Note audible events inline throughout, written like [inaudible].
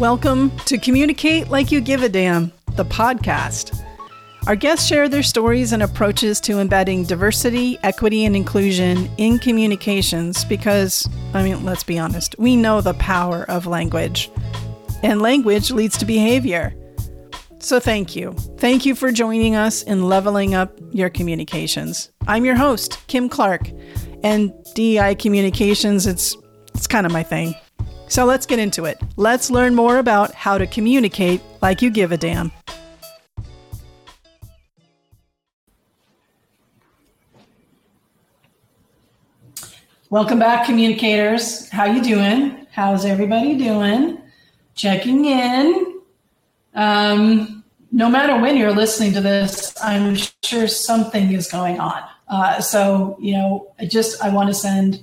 Welcome to Communicate Like You Give a Damn, the podcast. Our guests share their stories and approaches to embedding diversity, equity, and inclusion in communications because, I mean, let's be honest, we know the power of language. And language leads to behavior. So thank you. Thank you for joining us in leveling up your communications. I'm your host, Kim Clark, and DEI communications, it's it's kind of my thing. So let's get into it. Let's learn more about how to communicate like you give a damn. Welcome back, communicators. How you doing? How's everybody doing? Checking in. Um, no matter when you're listening to this, I'm sure something is going on. Uh, so you know, I just I want to send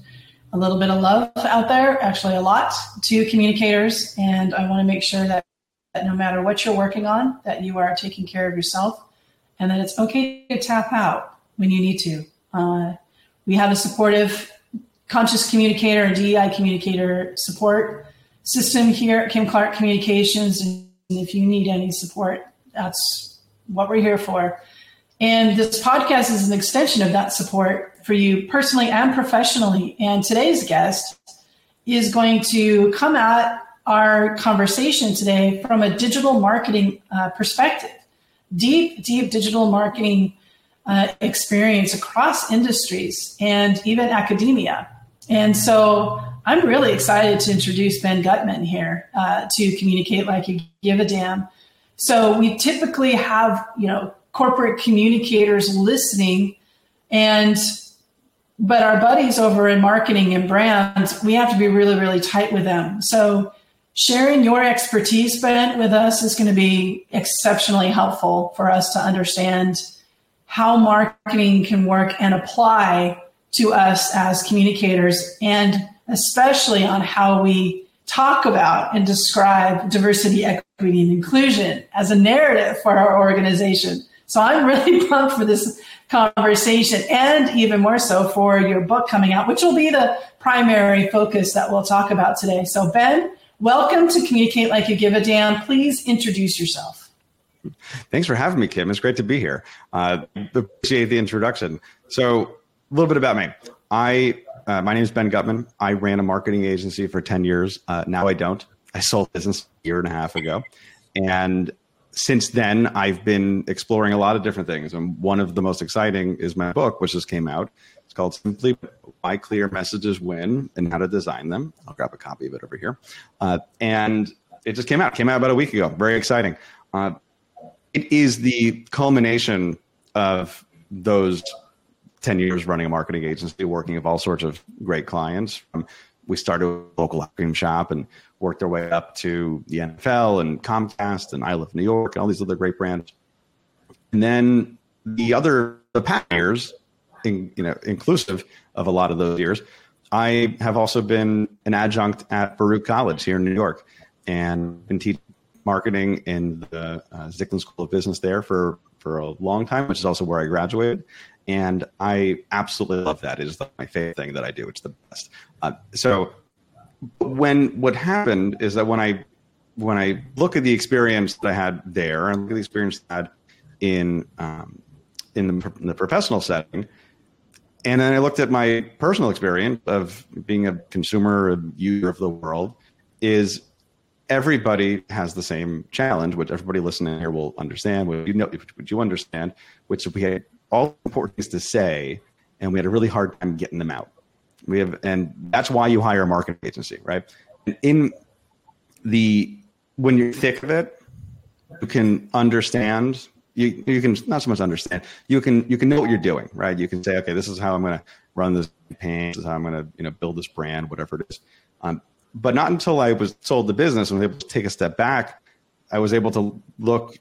a little bit of love out there, actually a lot, to communicators. And I want to make sure that, that no matter what you're working on, that you are taking care of yourself and that it's okay to tap out when you need to. Uh, we have a supportive conscious communicator and DEI communicator support system here at Kim Clark Communications. And if you need any support, that's what we're here for. And this podcast is an extension of that support for you personally and professionally. And today's guest is going to come at our conversation today from a digital marketing uh, perspective, deep, deep digital marketing uh, experience across industries and even academia. And so I'm really excited to introduce Ben Guttmann here uh, to communicate like you give a damn. So we typically have, you know, corporate communicators listening and but our buddies over in marketing and brands we have to be really really tight with them. So sharing your expertise ben with us is going to be exceptionally helpful for us to understand how marketing can work and apply to us as communicators and especially on how we talk about and describe diversity equity and inclusion as a narrative for our organization. So I'm really [laughs] pumped for this conversation and even more so for your book coming out, which will be the primary focus that we'll talk about today. So, Ben, welcome to Communicate Like You Give a Damn. Please introduce yourself. Thanks for having me, Kim. It's great to be here. Uh, appreciate the introduction. So, a little bit about me. I uh, my name is Ben Guttmann. I ran a marketing agency for ten years. Uh, now I don't. I sold business a year and a half ago, and since then, I've been exploring a lot of different things. And one of the most exciting is my book, which just came out. It's called Simply Why Clear Messages Win and How to Design Them. I'll grab a copy of it over here. Uh, and it just came out, came out about a week ago. Very exciting. Uh, it is the culmination of those 10 years running a marketing agency, working with all sorts of great clients. Um, we started a local ice cream shop and worked our way up to the NFL and Comcast and I Love New York and all these other great brands. And then the other the years, in, you know, inclusive of a lot of those years, I have also been an adjunct at Baruch College here in New York and been teaching marketing in the uh, Zicklin School of Business there for for a long time, which is also where I graduated. And I absolutely love that. It is my favorite thing that I do. It's the best. Uh, so when what happened is that when I when I look at the experience that I had there and look at the experience I had in um, in, the, in the professional setting, and then I looked at my personal experience of being a consumer, a user of the world, is everybody has the same challenge, which everybody listening here will understand. Would you know? Would you understand? Which we had all important things to say, and we had a really hard time getting them out. We have, and that's why you hire a marketing agency, right? And in the when you're thick of it, you can understand. You you can not so much understand. You can you can know what you're doing, right? You can say, okay, this is how I'm going to run this campaign. This is how I'm going to you know build this brand, whatever it is. Um, but not until I was sold the business and was able to take a step back, I was able to look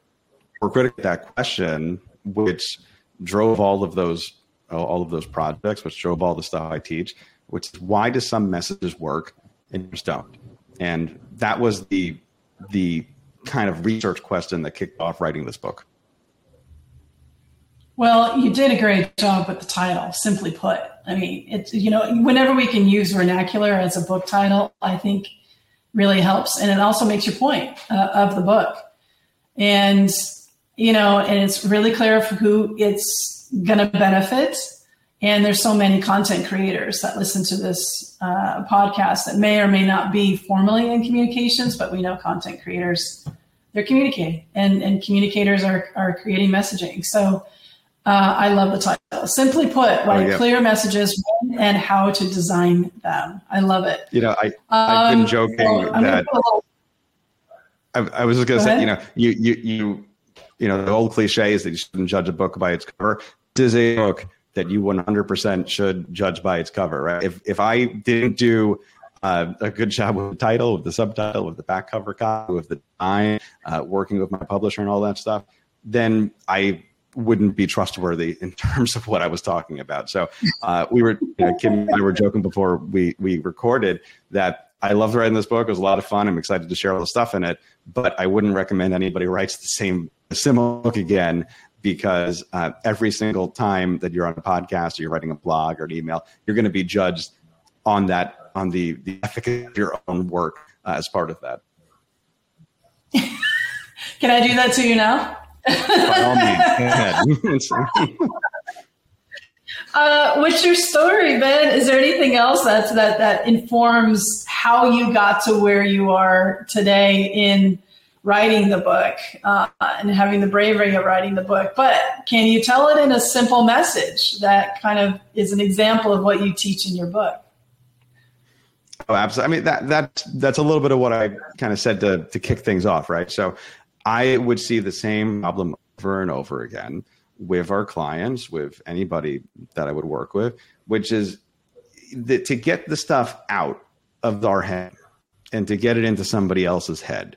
or critically that question, which drove all of those all of those projects, which drove all the stuff I teach, which is why do some messages work and just don't? And that was the the kind of research question that kicked off writing this book. Well, you did a great job with the title, simply put. I mean, it's, you know, whenever we can use vernacular as a book title, I think really helps. And it also makes your point uh, of the book. And, you know, and it's really clear who it's going to benefit. And there's so many content creators that listen to this uh, podcast that may or may not be formally in communications, but we know content creators, they're communicating and, and communicators are, are creating messaging. So uh, I love the title. Simply put, write oh, yeah. clear messages and how to design them. I love it. You know, I, I've been um, joking so that I, I, was just going to say, ahead. you know, you, you, you, you know, the old cliche is that you shouldn't judge a book by its cover. This is a book that you 100% should judge by its cover, right? If, if I didn't do uh, a good job with the title, with the subtitle, with the back cover copy, with the design, uh, working with my publisher and all that stuff, then I wouldn't be trustworthy in [laughs] terms of what I was talking about. So uh, we were, you know, Kim and I were joking before we we recorded that I loved writing this book. It was a lot of fun. I'm excited to share all the stuff in it, but I wouldn't recommend anybody writes the same similar book again because uh, every single time that you're on a podcast or you're writing a blog or an email, you're going to be judged on that on the the efficacy of your own work uh, as part of that. [laughs] Can I do that to you now? By all means, [laughs] [laughs] uh, what's your story, Ben? Is there anything else that's that that informs how you got to where you are today in writing the book uh, and having the bravery of writing the book? But can you tell it in a simple message that kind of is an example of what you teach in your book? Oh, absolutely. I mean that that that's a little bit of what I kind of said to to kick things off, right? So I would see the same problem over and over again with our clients, with anybody that I would work with, which is that to get the stuff out of our head and to get it into somebody else's head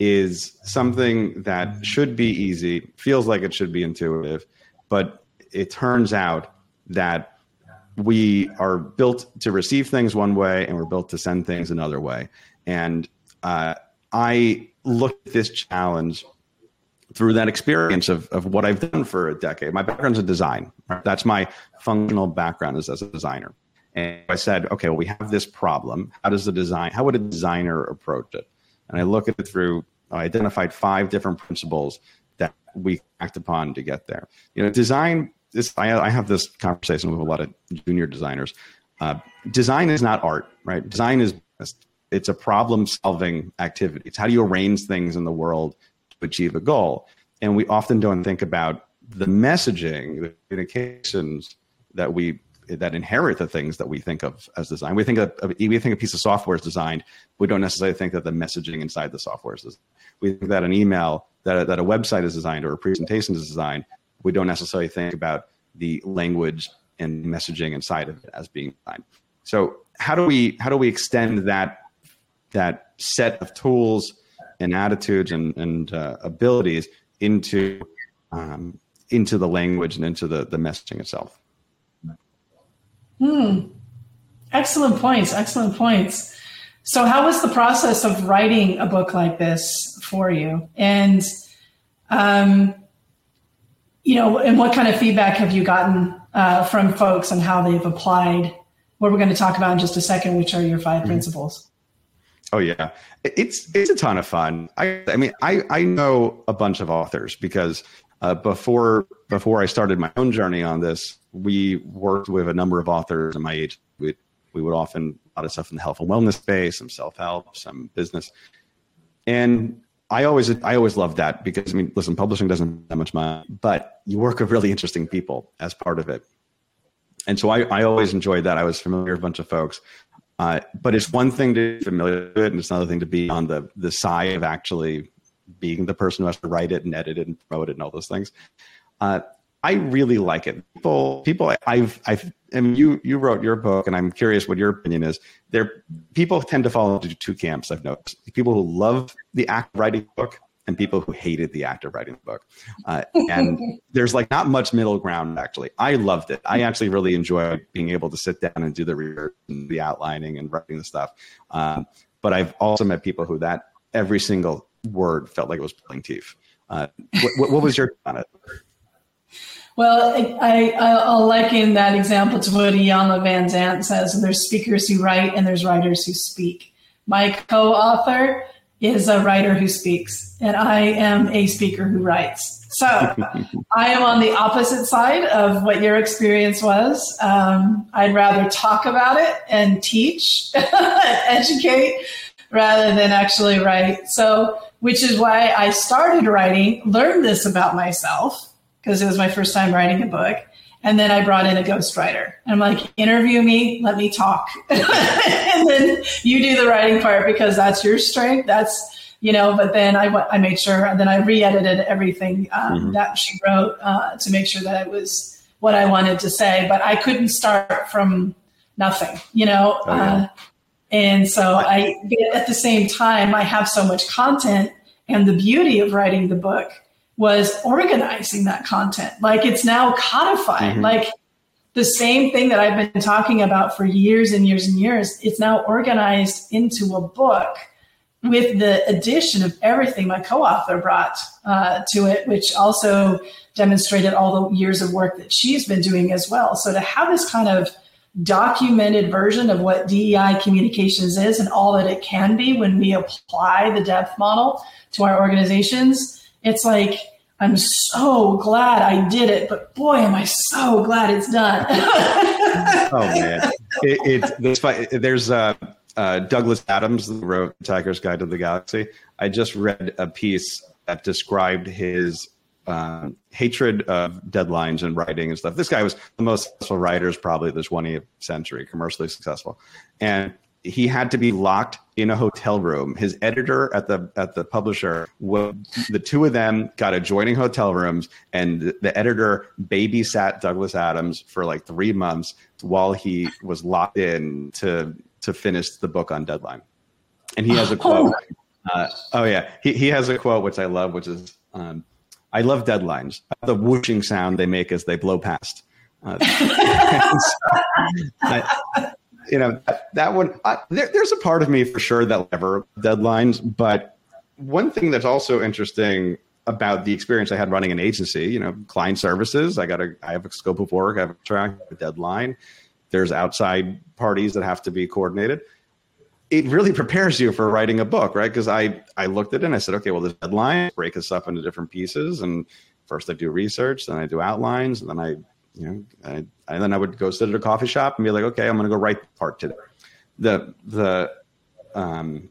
is something that should be easy, feels like it should be intuitive, but it turns out that we are built to receive things one way and we're built to send things another way. And uh, I look at this challenge through that experience of, of what I've done for a decade. My background's in design. Right? That's my functional background is as a designer. And I said, okay, well, we have this problem. How does the design, how would a designer approach it? And I look at it through, I identified five different principles that we act upon to get there. You know, design, this, I, I have this conversation with a lot of junior designers. Uh, design is not art, right? Design is it's a problem solving activity. It's how do you arrange things in the world to achieve a goal? And we often don't think about the messaging, the communications that we that inherit the things that we think of as design. We think of, we think a piece of software is designed. We don't necessarily think that the messaging inside the software is designed. We think that an email, that a, that a website is designed or a presentation is designed. We don't necessarily think about the language and messaging inside of it as being designed. So how do we how do we extend that that set of tools and attitudes and, and uh, abilities into um, into the language and into the, the messaging itself. Hmm. Excellent points. Excellent points. So, how was the process of writing a book like this for you? And, um, you know, and what kind of feedback have you gotten uh, from folks on how they've applied what we're going to talk about in just a second, which are your 5 mm-hmm. principles? Oh yeah, it's it's a ton of fun. I I mean I I know a bunch of authors because uh, before before I started my own journey on this, we worked with a number of authors in my age. We we would often a lot of stuff in the health and wellness space, some self help, some business, and I always I always loved that because I mean listen, publishing doesn't that much money, but you work with really interesting people as part of it. And so I, I always enjoyed that. I was familiar with a bunch of folks. Uh, but it's one thing to be familiar with it, and it's another thing to be on the the side of actually being the person who has to write it and edit it and promote it and all those things. Uh, I really like it. People, people, I've, I've, I mean, you, you wrote your book, and I'm curious what your opinion is. There, people tend to fall into two camps. I've noticed people who love the act of writing a book, and people who hated the act of writing the book. Uh, and [laughs] there's like not much middle ground actually. I loved it. I actually really enjoyed being able to sit down and do the research and the outlining and writing the stuff. Um, but I've also met people who that every single word felt like it was pulling teeth. Uh, what, what, was your on it? Well, I, I, will liken that example to what Iyanla Vanzant says. There's speakers who write and there's writers who speak My co author is a writer who speaks, and I am a speaker who writes. So I am on the opposite side of what your experience was. Um, I'd rather talk about it and teach, [laughs] educate, rather than actually write. So, which is why I started writing, learned this about myself because it was my first time writing a book. And then I brought in a ghostwriter. And I'm like, interview me, let me talk. [laughs] and then you do the writing part because that's your strength. That's, you know, but then I, I made sure, and then I re edited everything um, mm-hmm. that she wrote uh, to make sure that it was what I wanted to say. But I couldn't start from nothing, you know? Oh, yeah. uh, and so I, at the same time, I have so much content. And the beauty of writing the book was organizing that content. Like it's now codified. Mm-hmm. Like the same thing that I've been talking about for years and years and years, it's now organized into a book with the addition of everything my co-author brought uh, to it, which also demonstrated all the years of work that she's been doing as well. So to have this kind of documented version of what DEI communications is and all that it can be when we apply the depth model to our organizations, it's like I'm so glad I did it, but boy, am I so glad it's done. [laughs] oh man, it, it there's uh, uh, Douglas Adams who wrote Hitchhiker's Guide to the Galaxy. I just read a piece that described his uh, hatred of deadlines and writing and stuff. This guy was the most successful writers probably of the 20th century, commercially successful, and he had to be locked in a hotel room. His editor at the at the publisher, the two of them got adjoining hotel rooms, and the, the editor babysat Douglas Adams for like three months while he was locked in to to finish the book on deadline. And he has a quote. Uh, oh yeah, he he has a quote which I love, which is. Um, I love deadlines. The whooshing sound they make as they blow past. Uh, [laughs] [laughs] I, you know, that, that one, uh, there, there's a part of me for sure that never deadlines. But one thing that's also interesting about the experience I had running an agency, you know, client services, I got a, I have a scope of work, I have a track, a deadline. There's outside parties that have to be coordinated it really prepares you for writing a book, right? Because I I looked at it and I said, okay, well, the deadline break this up into different pieces, and first I do research, then I do outlines, and then I you know I, and then I would go sit at a coffee shop and be like, okay, I'm going to go write part today. The the um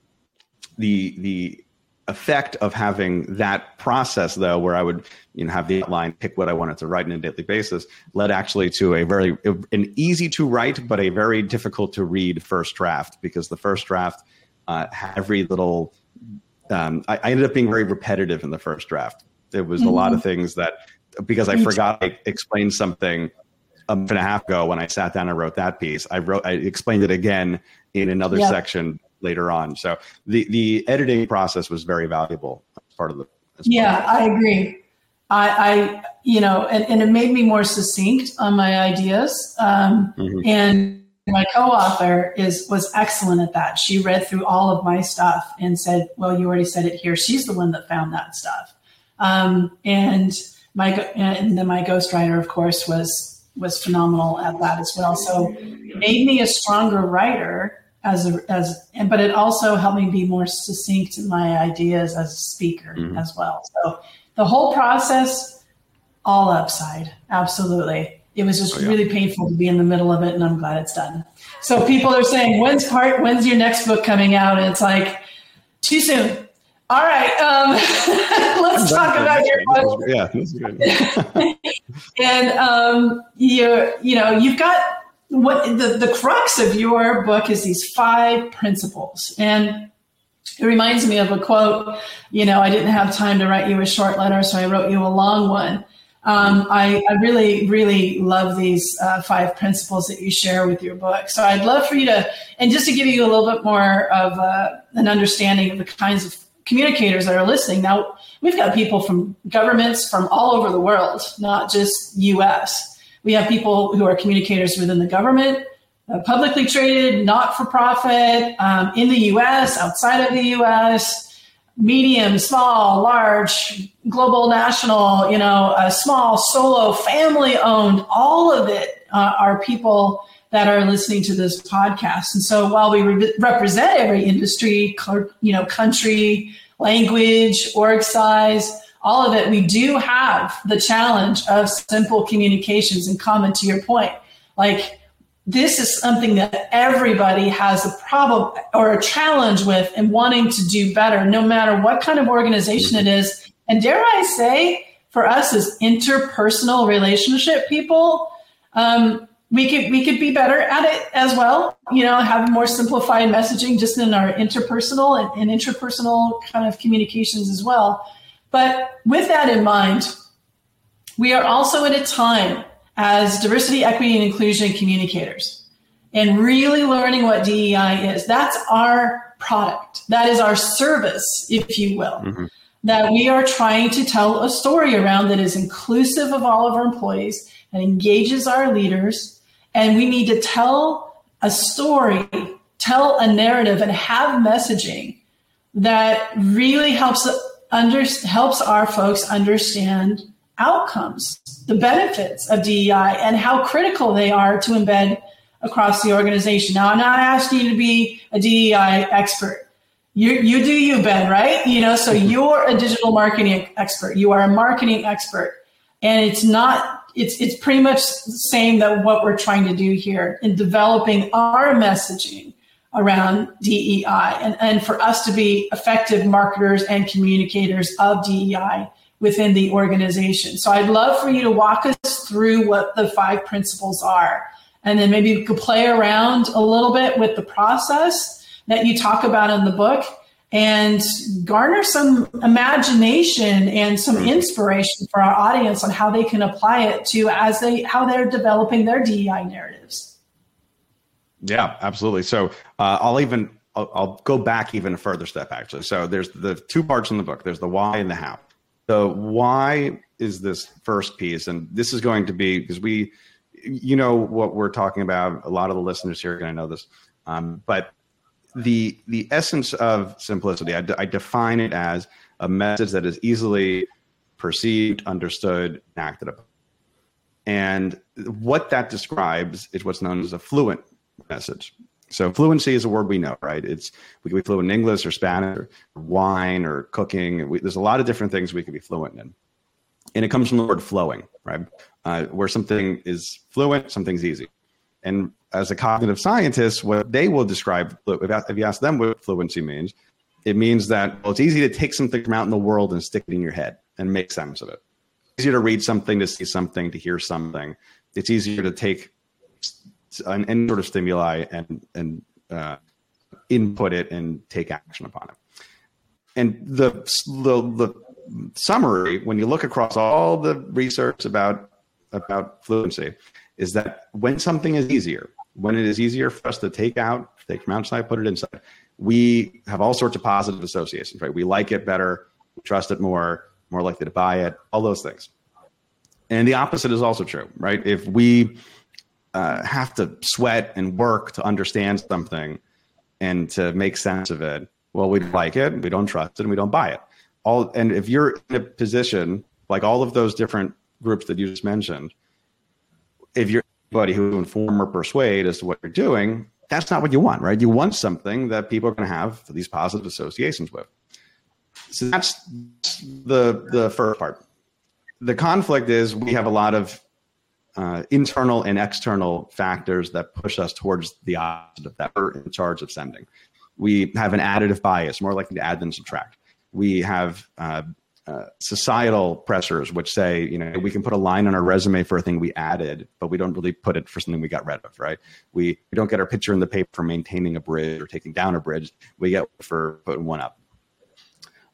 the the effect of having that process though where i would you know have the outline pick what i wanted to write on a daily basis led actually to a very an easy to write but a very difficult to read first draft because the first draft uh, every little um, I, I, ended up being very repetitive in the first draft there was mm-hmm. a lot of mm-hmm. things that because i forgot i explained something a month and a half ago when i sat down and wrote that piece i wrote i explained it again in another yep. section later on. So the the editing process was very valuable as part of the. Yeah, I agree. I, I, you know, and, and it made me more succinct on my ideas. Um, mm-hmm. And my co-author is was excellent at that. She read through all of my stuff and said, "Well, you already said it here." She's the one that found that stuff. Um, and my and then my ghostwriter, of course, was was phenomenal at that as well. So it made me a stronger writer as a, as and but it also helped me be more succinct in my ideas as a speaker mm-hmm. as well. So the whole process, all upside, absolutely. It was just oh, yeah. really painful to be in the middle of it, and I'm glad it's done. So people are saying, "When's part? When's your next book coming out?" And it's like, too soon. All right, um, [laughs] let's talk about your book. Yeah, [laughs] and um, you you know you've got what the, the crux of your book is these five principles. And it reminds me of a quote, you know, I didn't have time to write you a short letter, so I wrote you a long one. Um, I, I, really, really love these uh, five principles that you share with your book. So I'd love for you to, and just to give you a little bit more of uh, an understanding of the kinds of communicators that are listening. Now, we've got people from governments from all over the world, not just US. We have people who are communicators within the government, uh, publicly traded, not for profit, um, in the US, outside of the US, medium, small, large, global, national, you know, a small, solo, family owned, all of it uh, are people that are listening to this podcast. And so while we re- represent every industry, you know, country, language, org size, all of it, we do have the challenge of simple communications in common to your point. Like this is something that everybody has a problem or a challenge with and wanting to do better, no matter what kind of organization it is. And dare I say, for us as interpersonal relationship people, um, we could we could be better at it as well. You know, have more simplified messaging just in our interpersonal and, and intrapersonal kind of communications as well. But with that in mind, we are also at a time as diversity, equity, and inclusion communicators and really learning what DEI is. That's our product. That is our service, if you will. Mm-hmm. That we are trying to tell a story around that is inclusive of all of our employees and engages our leaders. And we need to tell a story, tell a narrative, and have messaging that really helps under, helps our folks understand outcomes, the benefits of DEI, and how critical they are to embed across the organization. Now, I'm not asking you to be a DEI expert. You, you do you, Ben, right? You know, so mm-hmm. you're a digital marketing expert. You are a marketing expert. And it's not, it's, it's pretty much the same that what we're trying to do here in developing our messaging around DEI and, and for us to be effective marketers and communicators of DEI within the organization. So I'd love for you to walk us through what the five principles are. And then maybe we could play around a little bit with the process that you talk about in the book and garner some imagination and some inspiration for our audience on how they can apply it to as they how they're developing their DEI narratives. Yeah, absolutely. So uh, I'll even I'll, I'll, go back even a further step actually. So there's the two parts in the book. There's the why and the how. The why is this first piece, and this is going to be because we, you know, what we're talking about. A lot of the listeners here are going to know this, um, but the the essence of simplicity, I, I define it as a message that is easily perceived, understood, and acted upon. And what that describes is what's known as a fluent message. So fluency is a word we know, right? It's we can be fluent in English or Spanish or wine or cooking. We, there's a lot of different things we can be fluent in, and it comes from the word flowing, right? Uh, where something is fluent, something's easy. And as a cognitive scientist, what they will describe, if you ask them what fluency means, it means that well, it's easy to take something from out in the world and stick it in your head and make sense of it. It's easier to read something, to see something, to hear something. It's easier to take an, any sort of stimuli and and uh, input it and take action upon it. And the, the the summary, when you look across all the research about about fluency, is that when something is easier, when it is easier for us to take out, take from outside, put it inside, we have all sorts of positive associations, right? We like it better, we trust it more, more likely to buy it, all those things. And the opposite is also true, right? If we uh, have to sweat and work to understand something and to make sense of it. Well, we like it, we don't trust it, and we don't buy it. All and if you're in a position like all of those different groups that you just mentioned, if you're anybody who inform or persuade as to what you're doing, that's not what you want, right? You want something that people are going to have these positive associations with. So that's the the first part. The conflict is we have a lot of uh, internal and external factors that push us towards the opposite of that. We're in charge of sending. We have an additive bias, more likely to add than subtract. We have uh, uh, societal pressures, which say, you know, we can put a line on our resume for a thing we added, but we don't really put it for something we got rid of, right? We, we don't get our picture in the paper for maintaining a bridge or taking down a bridge. We get for putting one up.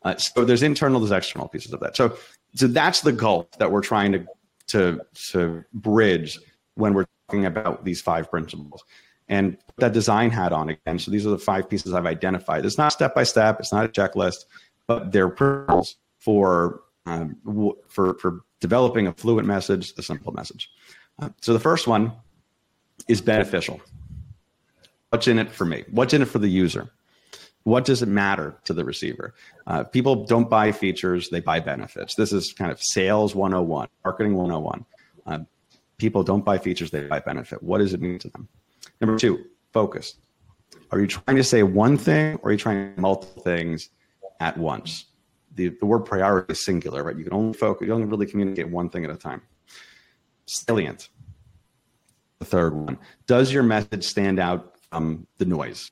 Uh, so there's internal, there's external pieces of that. So, so that's the gulf that we're trying to to to bridge when we're talking about these five principles and that design hat on again. So these are the five pieces I've identified. It's not step by step. It's not a checklist, but they're principles for um, for for developing a fluent message, a simple message. Uh, so the first one is beneficial. What's in it for me? What's in it for the user? what does it matter to the receiver? Uh, people don't buy features, they buy benefits. This is kind of sales 101, marketing 101. Uh, people don't buy features, they buy benefit. What does it mean to them? Number two, focus. Are you trying to say one thing or are you trying multiple things at once? The, the word priority is singular, right? You can only focus, you only really communicate one thing at a time. Salient. The third one. Does your message stand out from the noise?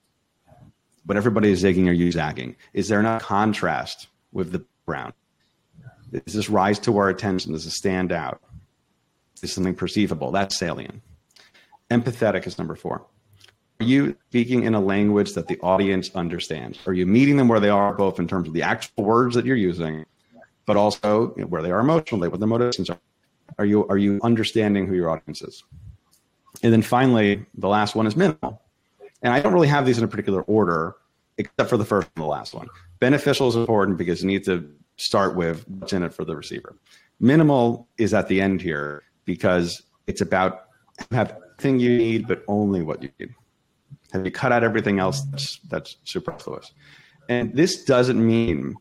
When everybody is zigging or you zagging, is there not contrast with the brown? Does this rise to our attention? Does it stand out? Is something perceivable? That's salient. Empathetic is number four. Are you speaking in a language that the audience understands? Are you meeting them where they are, both in terms of the actual words that you're using, but also where they are emotionally, what their motivations are? Are you are you understanding who your audience is? And then finally, the last one is minimal. And I don't really have these in a particular order, except for the first and the last one. Beneficial is important because you need to start with what's in it for the receiver. Minimal is at the end here because it's about have thing you need, but only what you need. Have you cut out everything else that's, that's superfluous? And this doesn't mean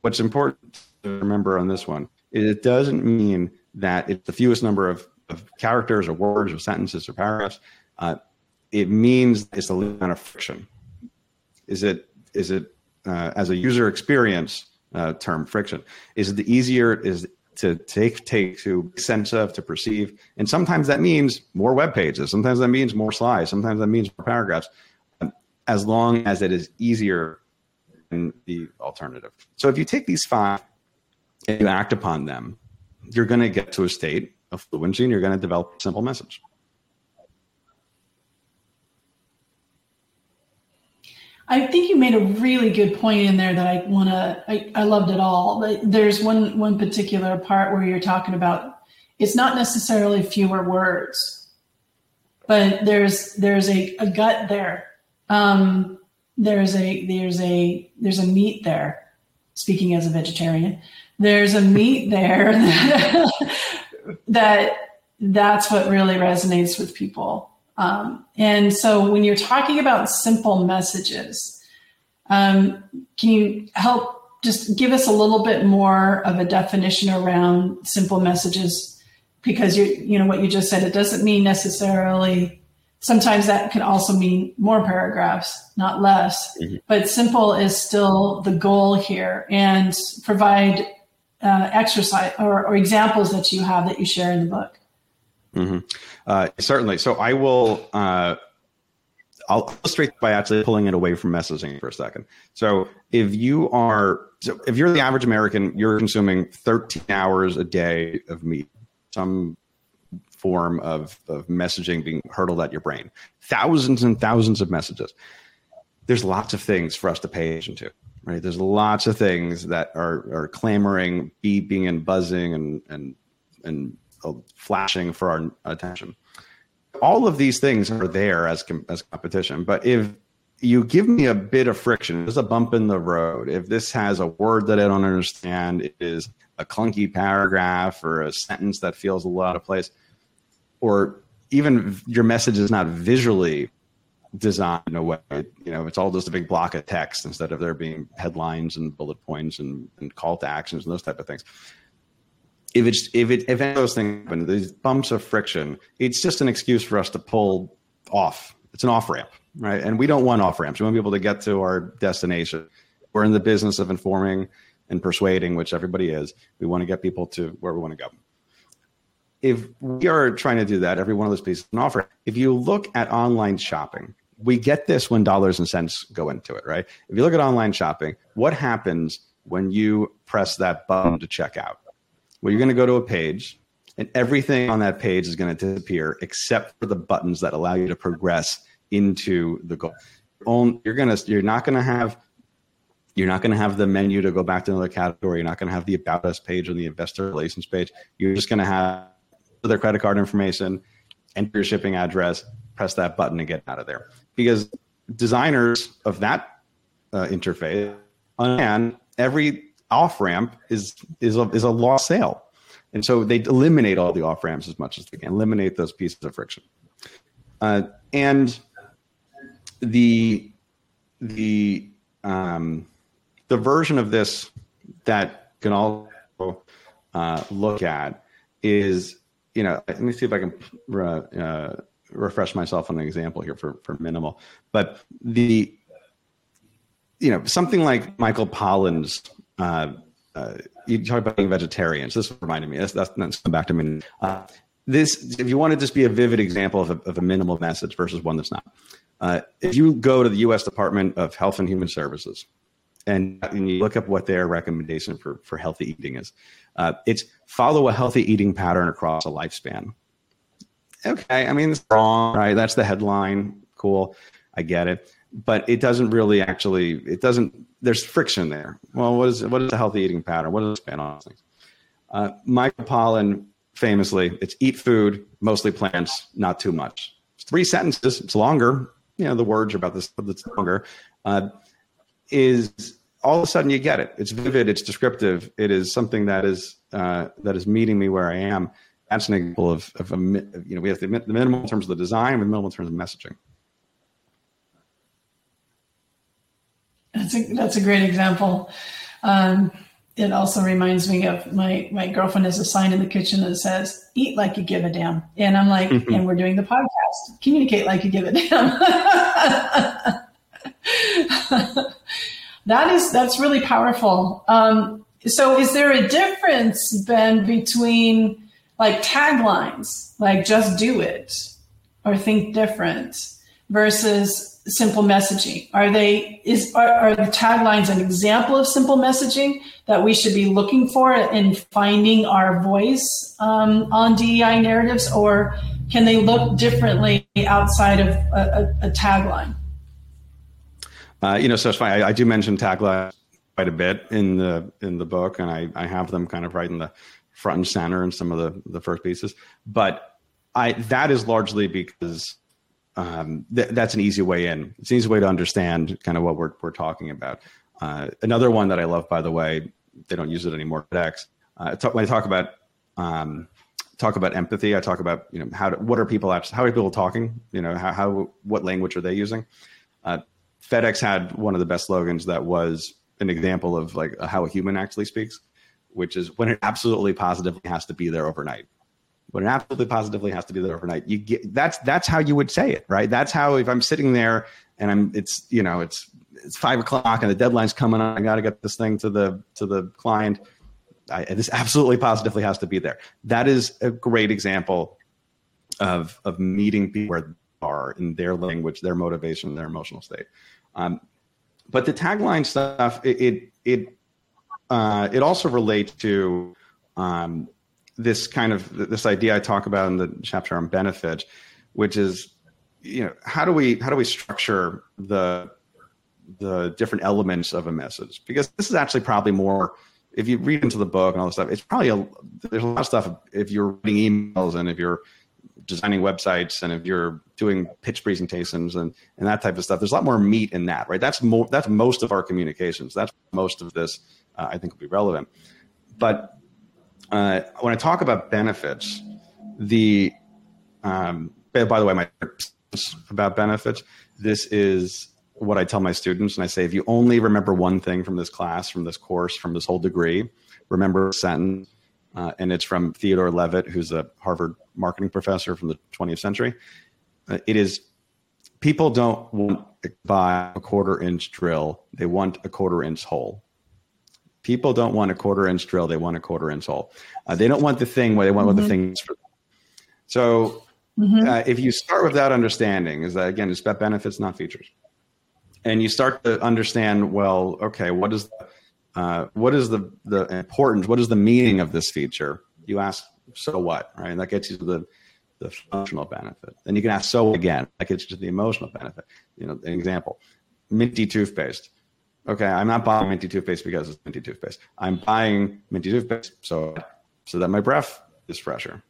what's important to remember on this one is it doesn't mean that it's the fewest number of, of characters or words or sentences or paragraphs. Uh, it means it's the least amount of friction. Is it is it uh, as a user experience uh, term friction? Is it the easier is to take take to sense of to perceive. And sometimes that means more web pages. Sometimes that means more slides. Sometimes that means more paragraphs. Um, as long as it is easier than the alternative. So if you take these five and you act upon them you're going to get to a state of fluency and you're going to develop a simple message I think you made a really good point in there that I want to. I, I loved it all. There's one one particular part where you're talking about it's not necessarily fewer words, but there's there's a, a gut there. Um, there's a there's a there's a meat there. Speaking as a vegetarian, there's a meat there that, [laughs] that that's what really resonates with people um, and so when you're talking about simple messages, um, can you help just give us a little bit more of a definition around simple messages? Because you you know what you just said, it doesn't mean necessarily. Sometimes that can also mean more paragraphs, not less. Mm-hmm. But simple is still the goal here, and provide uh, exercise or, or examples that you have that you share in the book. Mm-hmm. Uh, certainly. So I will. Uh, I'll illustrate by actually pulling it away from messaging for a second. So if you are, so if you're the average American, you're consuming 13 hours a day of meat, some form of, of messaging being hurtled at your brain, thousands and thousands of messages. There's lots of things for us to pay attention to, right? There's lots of things that are, are clamoring, beeping and buzzing and, and, and Uh, flashing for our attention. All of these things are there as as competition, but if you give me a bit of friction, there's a bump in the road. If this has a word that I don't understand, it is a clunky paragraph or a sentence that feels a lot of place, or even your message is not visually designed in a way, you know, it's all just a big block of text instead of there being headlines and bullet points and, and call to actions and those type of things if it's if it if any of those things happen, these bumps of friction, it's just an excuse for us to pull off. It's an off ramp, right? And we don't want off ramps. We want people to get to our destination. We're in the business of informing and persuading, which everybody is. We want to get people to where we want to go. If we are trying to do that, every one of those pieces is an offer. If you look at online shopping, we get this when dollars and cents go into it, right? If you look at online shopping, what happens when you press that button to check out? You're going to go to a page, and everything on that page is going to disappear except for the buttons that allow you to progress into the goal. You're going to you're not going to have you're not going to have the menu to go back to another category. You're not going to have the about us page or the investor relations page. You're just going to have their credit card information, enter your shipping address, press that button, and get out of there. Because designers of that uh, interface and every off ramp is is a, is a lost sale, and so they eliminate all the off ramps as much as they can, eliminate those pieces of friction, uh, and the the um, the version of this that can also uh, look at is you know let me see if I can uh, refresh myself on an example here for for minimal, but the you know something like Michael Pollan's. Uh, uh, you talk about being vegetarians. This reminded me. That's, that's, that's come back to me. Uh, this, if you want to just be a vivid example of a, of a minimal message versus one that's not, uh, if you go to the U.S. Department of Health and Human Services and, and you look up what their recommendation for, for healthy eating is, uh, it's follow a healthy eating pattern across a lifespan. Okay, I mean, it's wrong, right? That's the headline. Cool. I get it. But it doesn't really actually, it doesn't, there's friction there. Well, what is, what is a healthy eating pattern? What is span on things? Uh, Michael Pollan famously, it's eat food, mostly plants, not too much. Three sentences. It's longer. You know, the words are about this, it's longer. Uh, is all of a sudden you get it. It's vivid. It's descriptive. It is something that is uh, that is meeting me where I am. That's an example of, of a you know we have the, minimal terms of the design, the minimal terms of messaging. That's a that's a great example. Um, it also reminds me of my my girlfriend has a sign in the kitchen that says "Eat like you give a damn," and I'm like, mm-hmm. and we're doing the podcast. Communicate like you give a damn. [laughs] that is that's really powerful. Um, so, is there a difference, Ben, between like taglines, like "Just do it" or "Think different," versus simple messaging? Are they is are, are, the taglines an example of simple messaging that we should be looking for in finding our voice um, on DEI narratives, or can they look differently outside of a, a, a tagline? Uh, you know, so it's funny. I, I, do mention taglines quite a bit in the in the book, and I, I have them kind of right in the front and center in some of the the first pieces. But I that is largely because um, th- that's an easy way in. It's an easy way to understand kind of what we're, we're talking about. Uh, another one that I love, by the way, they don't use it anymore. X. Uh, talk, when I talk about um, talk about empathy, I talk about you know how what are people actually, how are people talking? You know how, how what language are they using? Uh, FedEx had one of the best slogans that was an example of like how a human actually speaks, which is when it absolutely positively has to be there overnight but it absolutely positively has to be there overnight. You get that's that's how you would say it, right? That's how if I'm sitting there and I'm it's you know it's it's five o'clock and the deadline's coming I got to get this thing to the to the client. I, this absolutely positively has to be there. That is a great example of of meeting people where they are in their language, their motivation, their emotional state. Um, but the tagline stuff, it it it, uh, it also relates to um, this kind of this idea I talk about in the chapter on benefit, which is you know how do we how do we structure the the different elements of a message? Because this is actually probably more if you read into the book and all this stuff it's probably a there's a lot of stuff if you're writing emails and if you're designing websites and if you're doing pitch presentations and and that type of stuff there's a lot more meat in that right? That's more that's most of our communications. That's most of this uh, i think will be relevant. But uh, when I talk about benefits, the um, by the way, my about benefits, this is what I tell my students, and I say, if you only remember one thing from this class, from this course, from this whole degree, remember a sentence, uh, and it's from Theodore Levitt, who's a Harvard marketing professor from the 20th century. Uh, it is people don't want to buy a quarter inch drill; they want a quarter inch hole. People don't want a quarter inch drill; they want a quarter inch hole. Uh, they don't want the thing where they want mm-hmm. what the thing is for them. So, mm-hmm. uh, if you start with that understanding, is that again, it's about benefits, not features, and you start to understand, well, okay, what is uh, what is the the importance? What is the meaning of this feature? You ask, so what, right? And that gets you to the the functional benefit. Then you can ask, so again, that gets you to the emotional benefit. You know, an example, minty toothpaste okay, I'm not buying minty toothpaste because it's minty toothpaste. I'm buying minty toothpaste so so that my breath is fresher.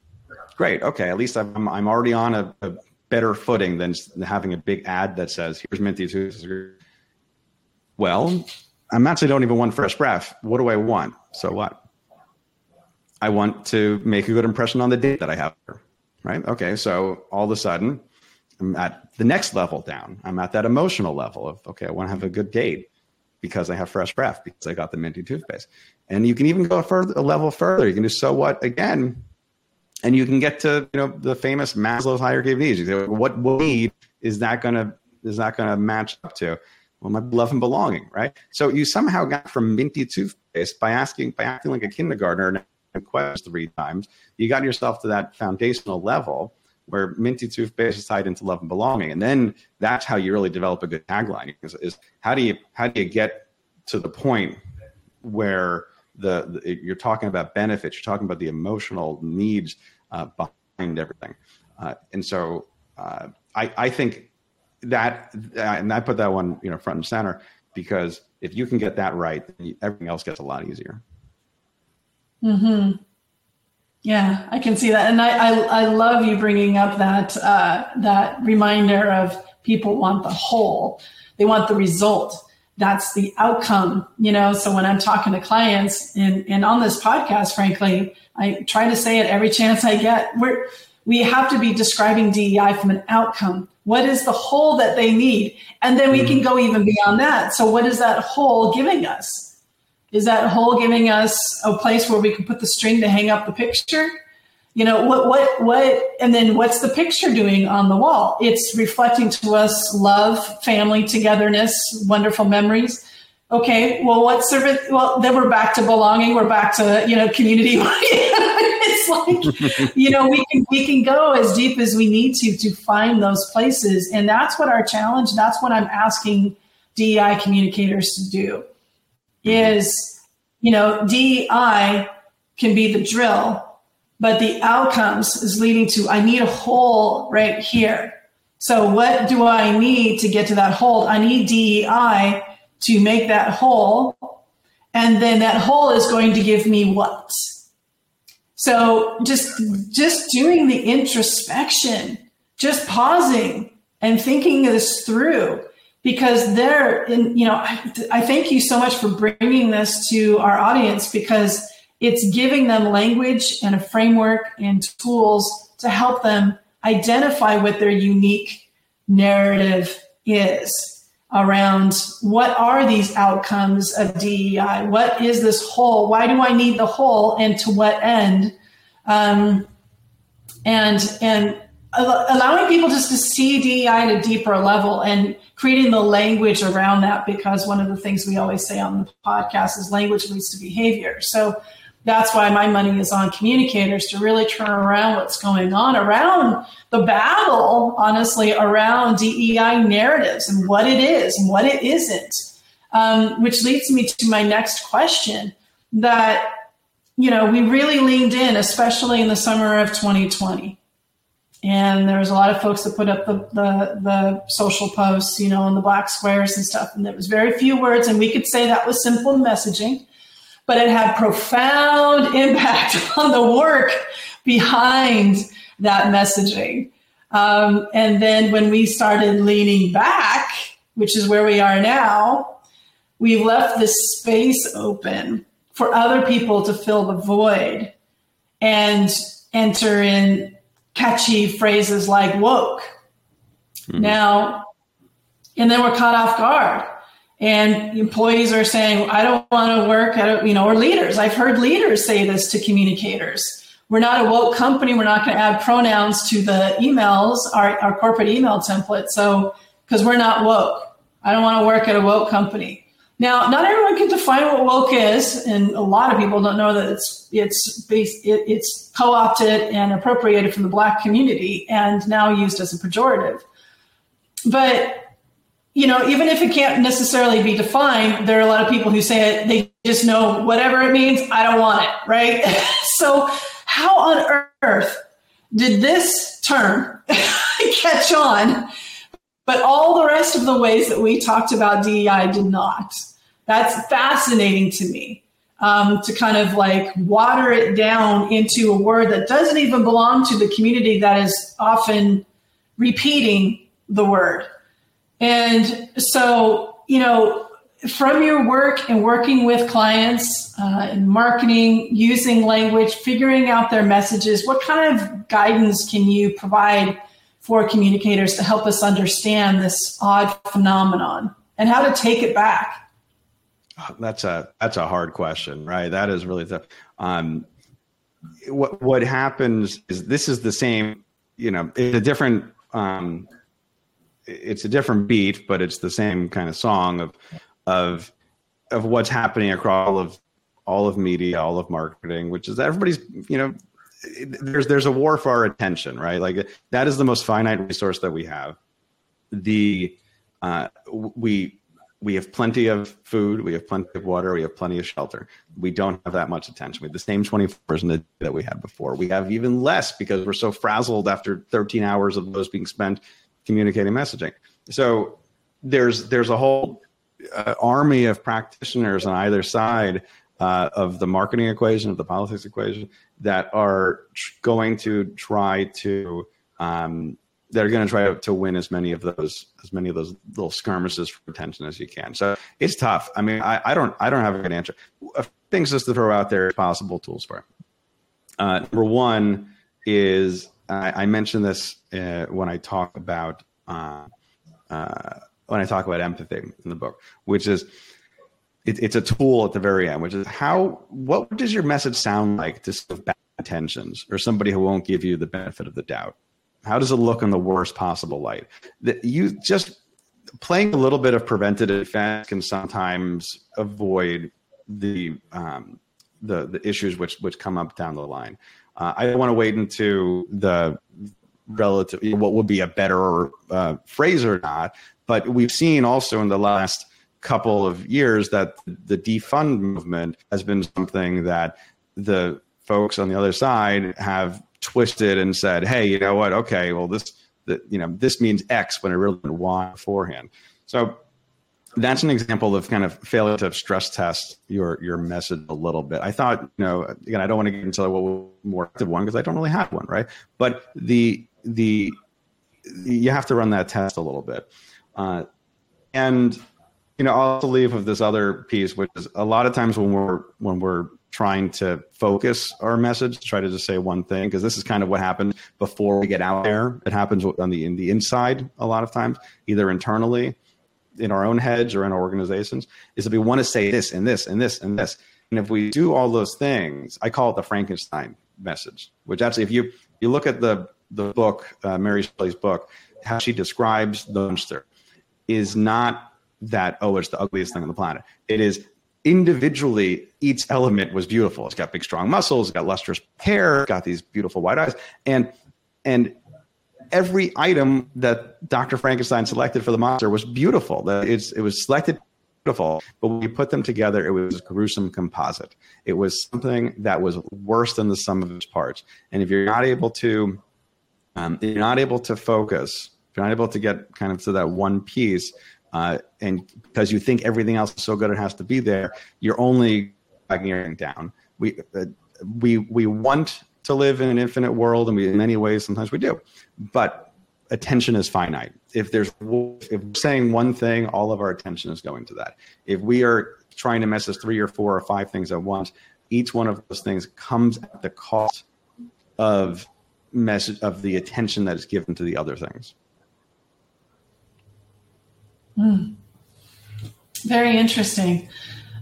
Great. Okay, at least I'm I'm already on a, a better footing than having a big ad that says here's minty toothpaste. Well, I'm actually don't even want fresh breath. What do I want? So what? I want to make a good impression on the date that I have. Right. Okay. So all of a sudden, I'm at the next level down. I'm at that emotional level of okay, I want to have a good date because I have fresh breath because I got the minty toothpaste. And you can even go a, further, a level further. You can do so what again. and you can get to you know the famous Maslow's hierarchy of needs. You say, what, what need is that going to is that going to match up to? Well, my love and belonging, right? So you somehow got from minty toothpaste by asking by acting like a kindergartner and questions three times. You got yourself to that foundational level where minty toothpaste is tied into love and belonging, and then that's how you really develop a good tagline. Is, is how do you how do you get to the point where the, the, you're talking about benefits, you're talking about the emotional needs uh, behind everything, uh, and so uh, I, I think that and I put that one you know front and center because if you can get that right, everything else gets a lot easier. Hmm. Yeah, I can see that, and I I, I love you bringing up that uh, that reminder of people want the hole, they want the result that's the outcome, you know. So when I'm talking to clients and, and on this podcast, frankly, I try to say it every chance I get. We're, we have to be describing DEI from an outcome. What is the hole that they need? And then we can go even beyond that. So what is that hole giving us? Is that hole giving us a place where we can put the string to hang up the picture? you know what what what and then what's the picture doing on the wall? It's reflecting to us love family togetherness wonderful memories. Okay well what service well then we're back to belonging we're back to you know community. [laughs] It's like you know we can we can go as deep as we need to to find those places. And that's what our challenge that's what i'm asking dei communicators to do is you know dei can be the drill but the outcomes is leading to I need a hole right here. So what do I need to get to that hole? I need DEI to make that hole. And then that hole is going to give me what? So just just doing the introspection, just pausing and thinking this through because there in you know I, I thank you so much for bringing this to our audience because it's giving them language and a framework and tools to help them identify what their unique narrative is around what are these outcomes of DEI? What is this hole? Why do I need the hole and to what end? Um, and and allowing people just to see DEI at a deeper level and creating the language around that because one of the things we always say on the podcast is language leads to behavior. So that's why my money is on communicators to really turn around what's going on around the battle, honestly, around DEI narratives and what it is and what it isn't. Um, which leads me to my next question that, you know, we really leaned in, especially in the summer of 2020. And there was a lot of folks that put up the, the, the social posts, you know, on the black squares and stuff. And there was very few words. And we could say that was simple messaging but it had profound [laughs] impact on the work behind that messaging. Um, and then when we started leaning back, which is where we are now, we left this space open for other people to fill the void and enter in catchy phrases like woke. Mm-hmm. Now, and then we're caught off guard. And employees are saying i don't want to work at you know or leaders. I've heard leaders say this to communicators. We're not a woke company. We're not going to add pronouns to the emails our, our corporate email template. So because we're not woke. I don't want to work at a woke company now not everyone can define what woke is and a lot of people don't know that it's it's based, it, it's co-opted and appropriated from the black community and now used as a pejorative but you know, even if it can't necessarily be defined, there are a lot of people who say it, they just know whatever it means, I don't want it, right? [laughs] so, how on earth did this term [laughs] catch on, but all the rest of the ways that we talked about DEI did not? That's fascinating to me. Um, to kind of like water it down into a word that doesn't even belong to the community that is often repeating the word. And so, you know, from your work and working with clients uh, in marketing, using language, figuring out their messages, what kind of guidance can you provide for communicators to help us understand this odd phenomenon and how to take it back? That's a that's a hard question, right? That is really tough. Um, what what happens is this is the same. You know, it's a different. Um, it's a different beat, but it's the same kind of song of of of what's happening across all of all of media, all of marketing, which is everybody's you know there's there's a war for our attention, right? Like that is the most finite resource that we have. The uh, we we have plenty of food, we have plenty of water, we have plenty of shelter. We don't have that much attention. We have the same 24 hours that we had before. We have even less because we're so frazzled after 13 hours of those being spent communicating messaging. So there's there's a whole uh, army of practitioners on either side uh, of the marketing equation, of the politics equation, that are tr- going to try to um, that are going to try to, win as many of those as many of those little skirmishes for attention as you can. So it's tough. I mean, I, I don't I don't have a good answer. Things just to throw out there possible tools for. Uh, number one is I, I mentioned this uh, when I talk about uh, uh when I talk about empathy in the book, which is it, it's a tool at the very end, which is how what does your message sound like to some bad intentions or somebody who won't give you the benefit of the doubt? How does it look in the worst possible light? That you just playing a little bit of preventative defense can sometimes avoid the um, the the issues which which come up down the line. Uh, I don't want to wait into the relative what would be a better uh, phrase or not, but we've seen also in the last couple of years that the defund movement has been something that the folks on the other side have twisted and said, "Hey, you know what? Okay, well this, the, you know, this means X when it really meant Y beforehand." So that's an example of kind of failure to stress test your your message a little bit. I thought, you know, again, I don't want to get into what more active one because I don't really have one, right? But the the you have to run that test a little bit, uh, and you know, also leave with this other piece, which is a lot of times when we're when we're trying to focus our message, try to just say one thing, because this is kind of what happens before we get out there. It happens on the in the inside a lot of times, either internally in our own heads or in our organizations, is that we want to say this and this and this and this. And if we do all those things, I call it the Frankenstein message, which actually, if you you look at the the book, uh, Mary Shelley's book, how she describes the monster is not that oh it's the ugliest thing on the planet. It is individually each element was beautiful. It's got big strong muscles it's got lustrous hair it's got these beautiful white eyes. And and every item that dr frankenstein selected for the monster was beautiful. It's, it was selected beautiful but when you put them together it was a gruesome composite. It was something that was worse than the sum of its parts. And if you're not able to um, you're not able to focus you're not able to get kind of to that one piece uh, and because you think everything else is so good it has to be there, you're only dragging everything down. We uh, we we want to live in an infinite world, and we in many ways sometimes we do, but attention is finite. If there's if we're saying one thing, all of our attention is going to that. If we are trying to message three or four or five things at once, each one of those things comes at the cost of message of the attention that is given to the other things. Mm. Very interesting.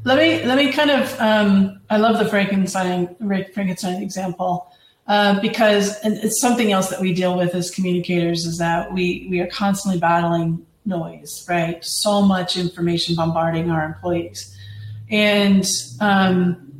Let me let me kind of. Um, I love the Frankenstein Frankenstein example uh, because it's something else that we deal with as communicators is that we we are constantly battling noise, right? So much information bombarding our employees, and um,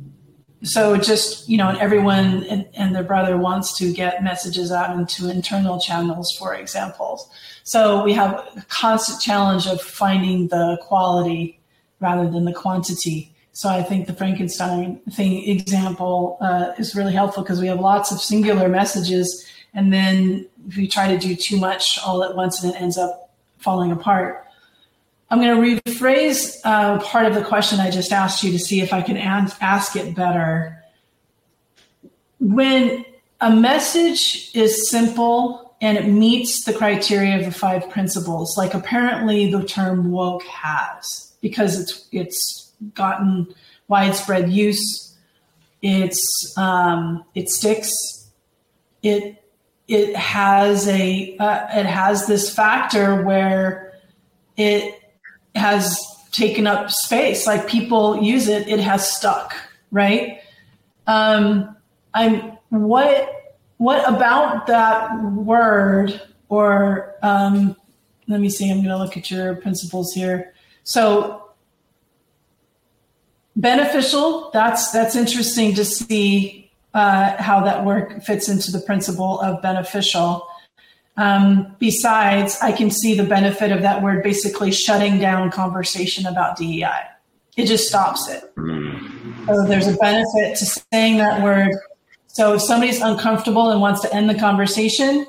so just you know everyone and, and, their brother wants to get messages out into internal channels for example. So we have a constant challenge of finding the quality rather than the quantity. So i think the frankenstein thing example uh, is really helpful because we have lots of singular messages and then if we try to do too much all at once and it ends up falling apart I'm going to rephrase uh, part of the question I just asked you to see if I can ask it better. When a message is simple and it meets the criteria of the five principles, like apparently the term woke has, because it's it's gotten widespread use, it's um, it sticks, it it has a uh, it has this factor where it has taken up space. Like people use it, it has stuck, right? Um, I'm what what about that word or um, let me see i'm going to look at your principles here so beneficial that's that's interesting to see uh, how that work fits into the principle of beneficial um, besides i can see the benefit of that word basically shutting down conversation about dei it just stops it. So there's a benefit to saying that word. So if somebody's uncomfortable and wants to end the conversation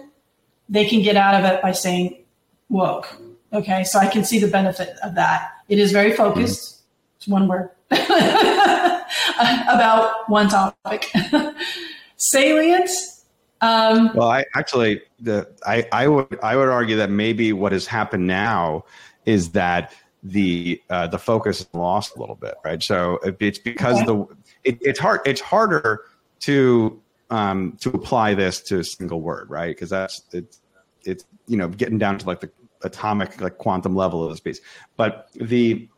they can get out of it by saying woke. Okay? So i can see the benefit of that. It is very focused. It's one word. [laughs] About one topic. [laughs] Salient. Um, well, I actually, the I, I would I would argue that maybe what has happened now is that the uh, the focus is lost a little bit, right? So it's because okay. the it, it's hard it's harder to um, to apply this to a single word, right? Because that's it's it's you know getting down to like the atomic like quantum level of the space, but the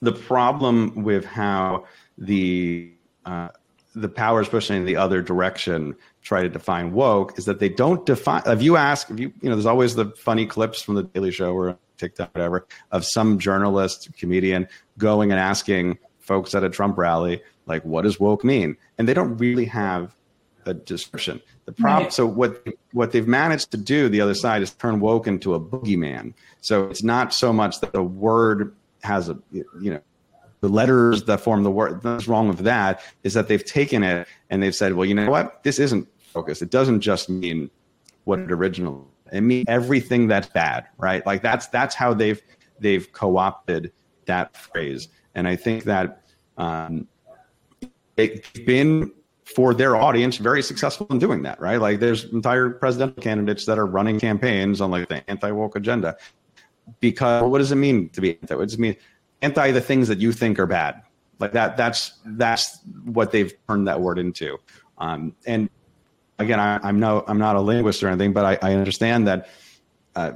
the problem with how the uh, the powers pushing in the other direction try to define woke is that they don't define. If you ask, if you you know, there's always the funny clips from the Daily Show or TikTok, whatever, of some journalist, comedian going and asking folks at a Trump rally, like, what does woke mean? And they don't really have a description. The problem. Right. So what what they've managed to do, the other side, is turn woke into a boogeyman. So it's not so much that the word has a you know the letters that form the word. What's wrong with that is that they've taken it and they've said, well, you know what? This isn't focused. It doesn't just mean what it originally. It means everything that's bad, right? Like that's that's how they've they've co-opted that phrase, and I think that um, they've been for their audience very successful in doing that, right? Like there's entire presidential candidates that are running campaigns on like the anti woke agenda because what does it mean to be anti? What does it mean? Anti the things that you think are bad. Like that. That's that's what they've turned that word into. Um, and again, I, am no I'm not a linguist or anything, but I, I understand that. Uh,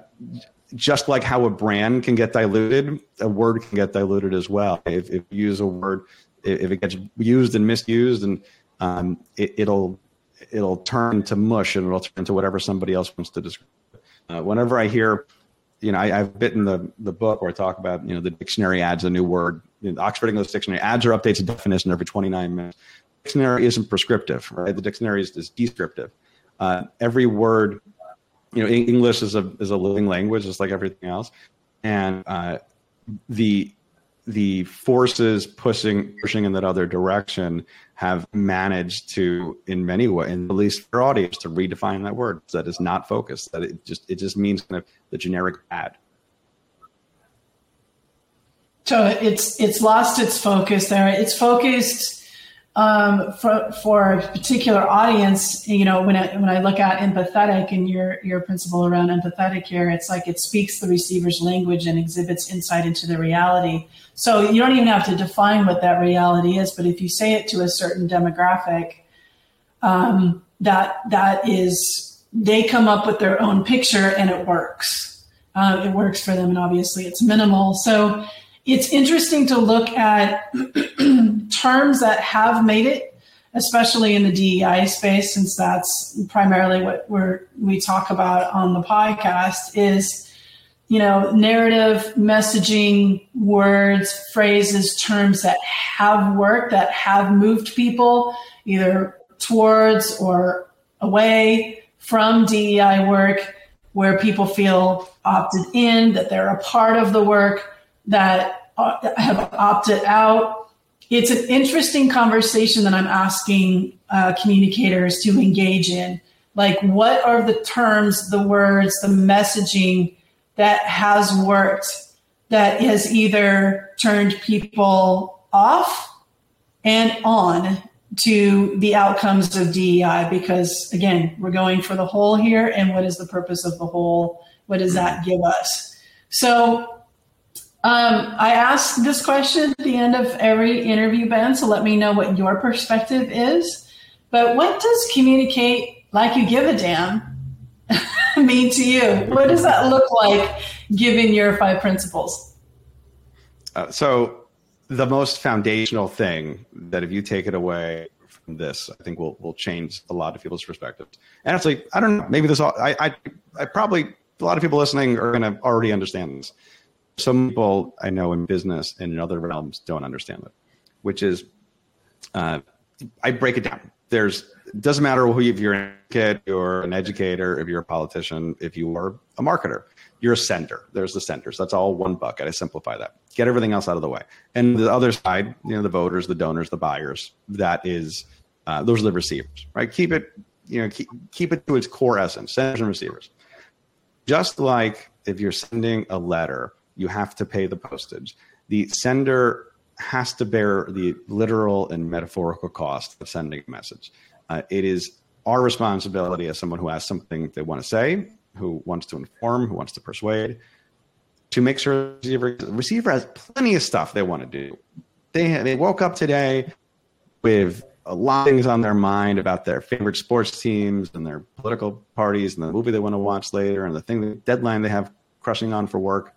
just like how a brand can get diluted, a word can get diluted as well. If, if you use a word, if it gets used and misused, and um, it, will it'll turn to mush and it'll turn to whatever somebody else wants to describe. Uh, whenever I hear you know, I, have bitten the, the book where I talk about, you know, the dictionary adds a new word. You know, Oxford English Dictionary adds or updates a definition every 29 minutes. Dictionary isn't prescriptive, right? The dictionary is, is descriptive. Uh, every word, you know, English is a, is a living language, just like everything else. And uh, the the forces pushing pushing in that other direction have managed to in many ways at least for audience to redefine that word. That is not focused. That it just it just means kind of the generic bad so it's it's lost its focus there. It's focused um, for for a particular audience, you know, when I when I look at empathetic and your your principle around empathetic here, it's like it speaks the receiver's language and exhibits insight into the reality. So you don't even have to define what that reality is, but if you say it to a certain demographic, um, that that is they come up with their own picture and it works. Uh, it works for them, and obviously it's minimal. So it's interesting to look at [clears throat] terms that have made it, especially in the DEI space, since that's primarily what we're, we talk about on the podcast, is you know narrative messaging words phrases terms that have worked that have moved people either towards or away from dei work where people feel opted in that they're a part of the work that uh, have opted out. It's an interesting conversation that I'm asking uh, communicators to engage in. Like, what are the terms, the words, the messaging that has worked that has either turned people off and on to the outcomes of DEI? Because again, we're going for the hole here. And what is the purpose of the hole? What does that give us? So um, I ask this question at the end of every interview, Ben, so let me know what your perspective is. But what does communicate like you give a damn [laughs] mean to you? What does that look like given your five principles? Uh, so, the most foundational thing that if you take it away from this, I think will will change a lot of people's perspectives. And actually, I don't know. Maybe this all. I I, I probably a lot of people listening are going to already understand this. Some people I know in business and in other realms don't understand it, which is, uh, I break it down. There's doesn't matter who if you're an kid, you're an educator, if you're a politician, if you are a marketer, you're a sender. There's the senders. That's all one bucket. I simplify that. Get everything else out of the way. And the other side, you know, the voters, the donors, the buyers. That is, uh, those are the receivers, right? Keep it, you know, keep keep it to its core essence. Senders and receivers. Just like if you're sending a letter, you have to pay the postage. The sender has to bear the literal and metaphorical cost of sending a message. Uh, it is our responsibility as someone who has something they want to say, who wants to inform, who wants to persuade, to make sure the receiver, the receiver has plenty of stuff they want to do. They, they woke up today with a lot of things on their mind about their favorite sports teams and their political parties and the movie they want to watch later and the thing, the deadline they have crushing on for work.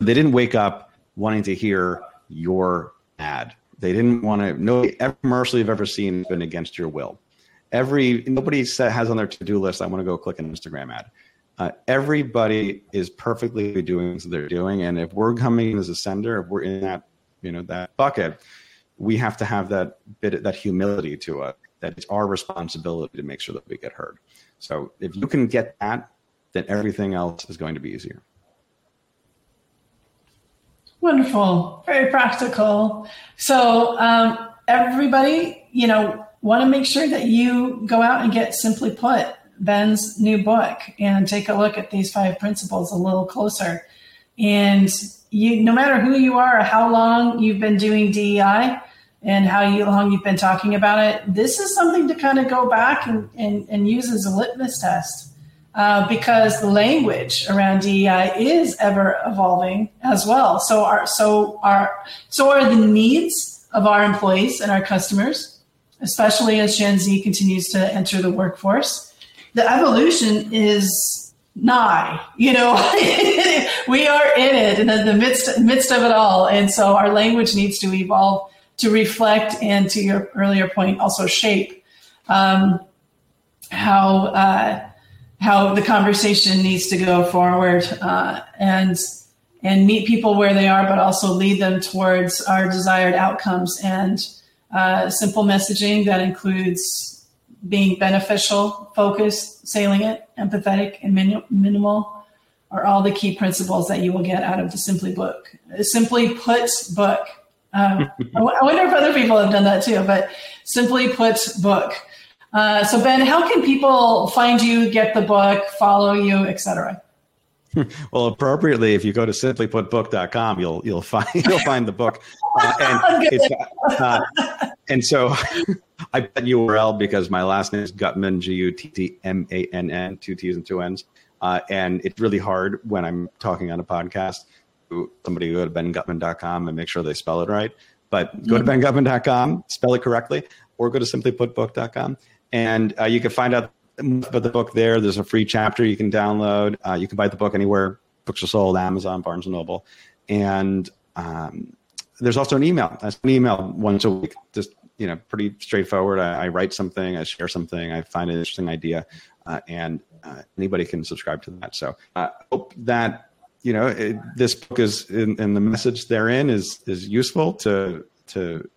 They didn't wake up wanting to hear your ad. They didn't want to. No every commercial you've ever seen has been against your will. Every nobody has on their to do list. I want to go click an Instagram ad. Uh, everybody is perfectly doing what they're doing, and if we're coming as a sender, if we're in that you know that bucket, we have to have that bit that humility to us that it's our responsibility to make sure that we get heard. So if you can get that, then everything else is going to be easier. Wonderful, very practical. So um, everybody, you know, want to make sure that you go out and get Simply Put, Ben's new book, and take a look at these five principles a little closer. And you, no matter who you are or how long you've been doing DEI and how long you've been talking about it, this is something to kind of go back and, and, and use as a litmus test uh, because the language around DEI is ever evolving as well. So our so our so are the needs of our employees and our customers, especially as Gen Z continues to enter the workforce. The evolution is nigh. You know, [laughs] we are in it in the midst midst of it all, and so our language needs to evolve to reflect and to your earlier point, also shape um, how. Uh, how the conversation needs to go forward uh, and and meet people where they are, but also lead them towards our desired outcomes and uh, simple messaging that includes being beneficial, focused, salient, empathetic, and min- minimal are all the key principles that you will get out of the Simply book. Simply Put book. Um, [laughs] I wonder if other people have done that too, but Simply Put book. Uh, so Ben, how can people find you, get the book, follow you, etc.? [laughs] Well, appropriately, if you go to simplyputbook.com, you'll you'll find [laughs] you'll find the book, [laughs] uh, and uh, and so I bet URL because my last name is Guttmann, G U T T M A N N, two T's and two N's, uh, and it's really hard when I'm talking on a podcast. Somebody go to benguttmann.com and make sure they spell it right. But go to mm-hmm. benguttmann.com, spell it correctly, or go to simplyputbook.com and uh, you can find out about the book there. There's a free chapter you can download. Uh, you can buy the book anywhere books are sold, Amazon, Barnes and Noble, and um, there's also an email. That's an email once a week. Just you know, pretty straightforward. I, I write something, I share something, I find an interesting idea, uh, and uh, anybody can subscribe to that. So I hope that you know it, this book is and the message therein is is useful to to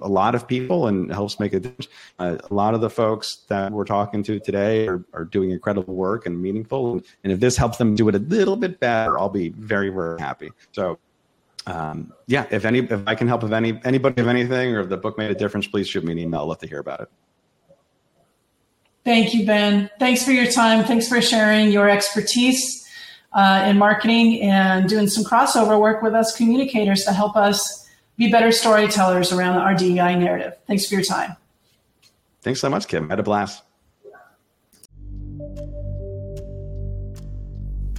a lot of people and helps make a difference. Uh, a lot of the folks that we're talking to today are, are doing incredible work and meaningful. And, and if this helps them do it a little bit better, I'll be very, very happy. So, um, yeah, if any, if I can help, if any, anybody, of anything, or if the book made a difference, please shoot me an email. I'd love to hear about it. Thank you, Ben. Thanks for your time. Thanks for sharing your expertise uh, in marketing and doing some crossover work with us communicators to help us be better storytellers around our DEI narrative. Thanks for your time. Thanks so much, Kim. I had a blast.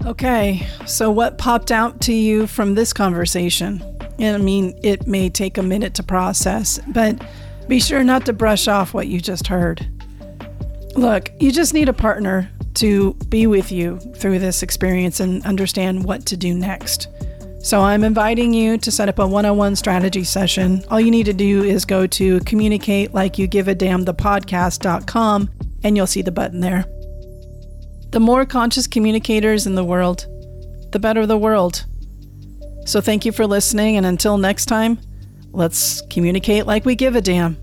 Okay, so what popped out to you from this conversation? And I mean, it may take a minute to process, but be sure not to brush off what you just heard. Look, you just need a partner to be with you through this experience and understand what to do next. So I'm inviting you to set up a one on one strategy session. All you need to do is go to communicate like you give a damn the podcast.com and you'll see the button there. The more conscious communicators in the world, the better the world. So thank you for listening, and until next time, let's communicate like we give a damn.